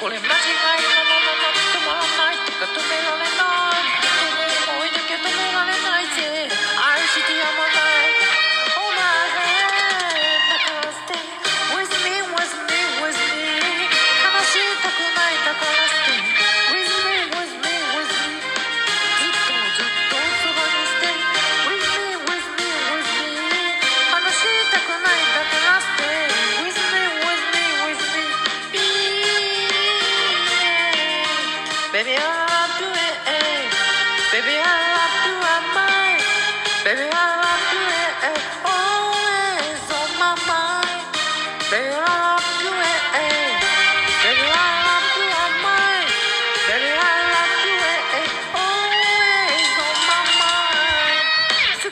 これマジかよ好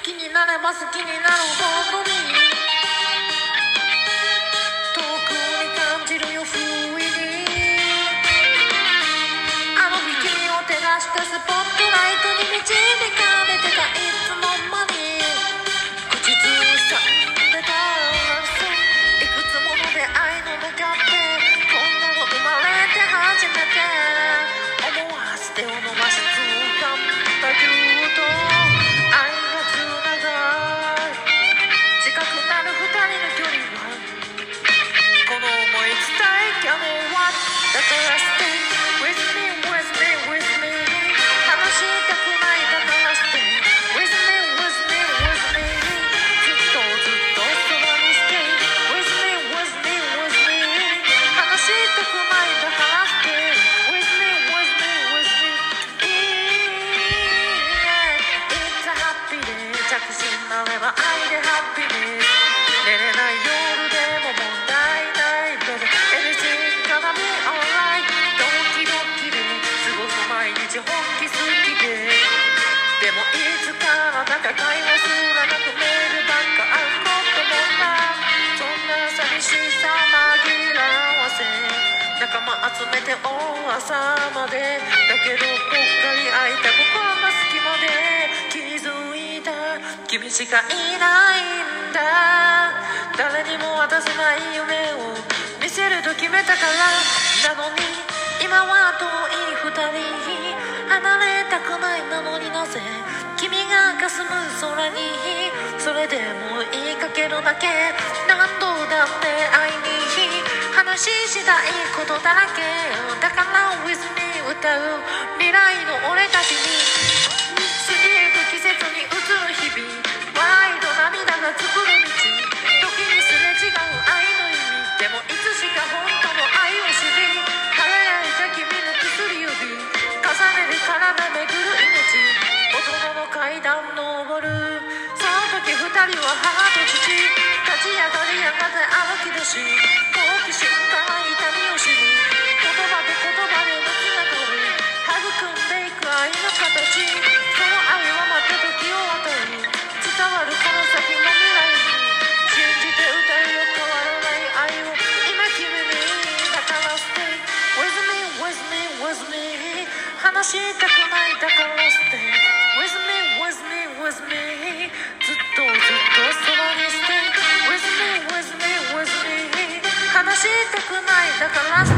きになれば好きになるほどからだか会話すらなくメールばっか会うこともなそんな寂しさ紛らわせ仲間集めて大朝までだけどぽっかり開いた心の隙間で気づいた。君しかいないんだ。誰にも渡せない夢を見せると決めたから。なのに今は遠い二人。離れたくないなのになぜ？が霞む空にそれでも言いかけるだけ。何度だって会いに話したいことだらけだから With me 歌う。未来の俺たちに。人はハート土立ち上がりやがて歩き出し好奇心から痛みを知る言葉と言葉でのつながり育んでいく愛の形その愛はまた時を渡り伝わるこの先の未来に信じて歌えよ変わらない愛を今君にだから stay with me with me with me 話したくないだから stay with me with me with me ずっとずっとそばに stay with me with me with me 話したくないだから stay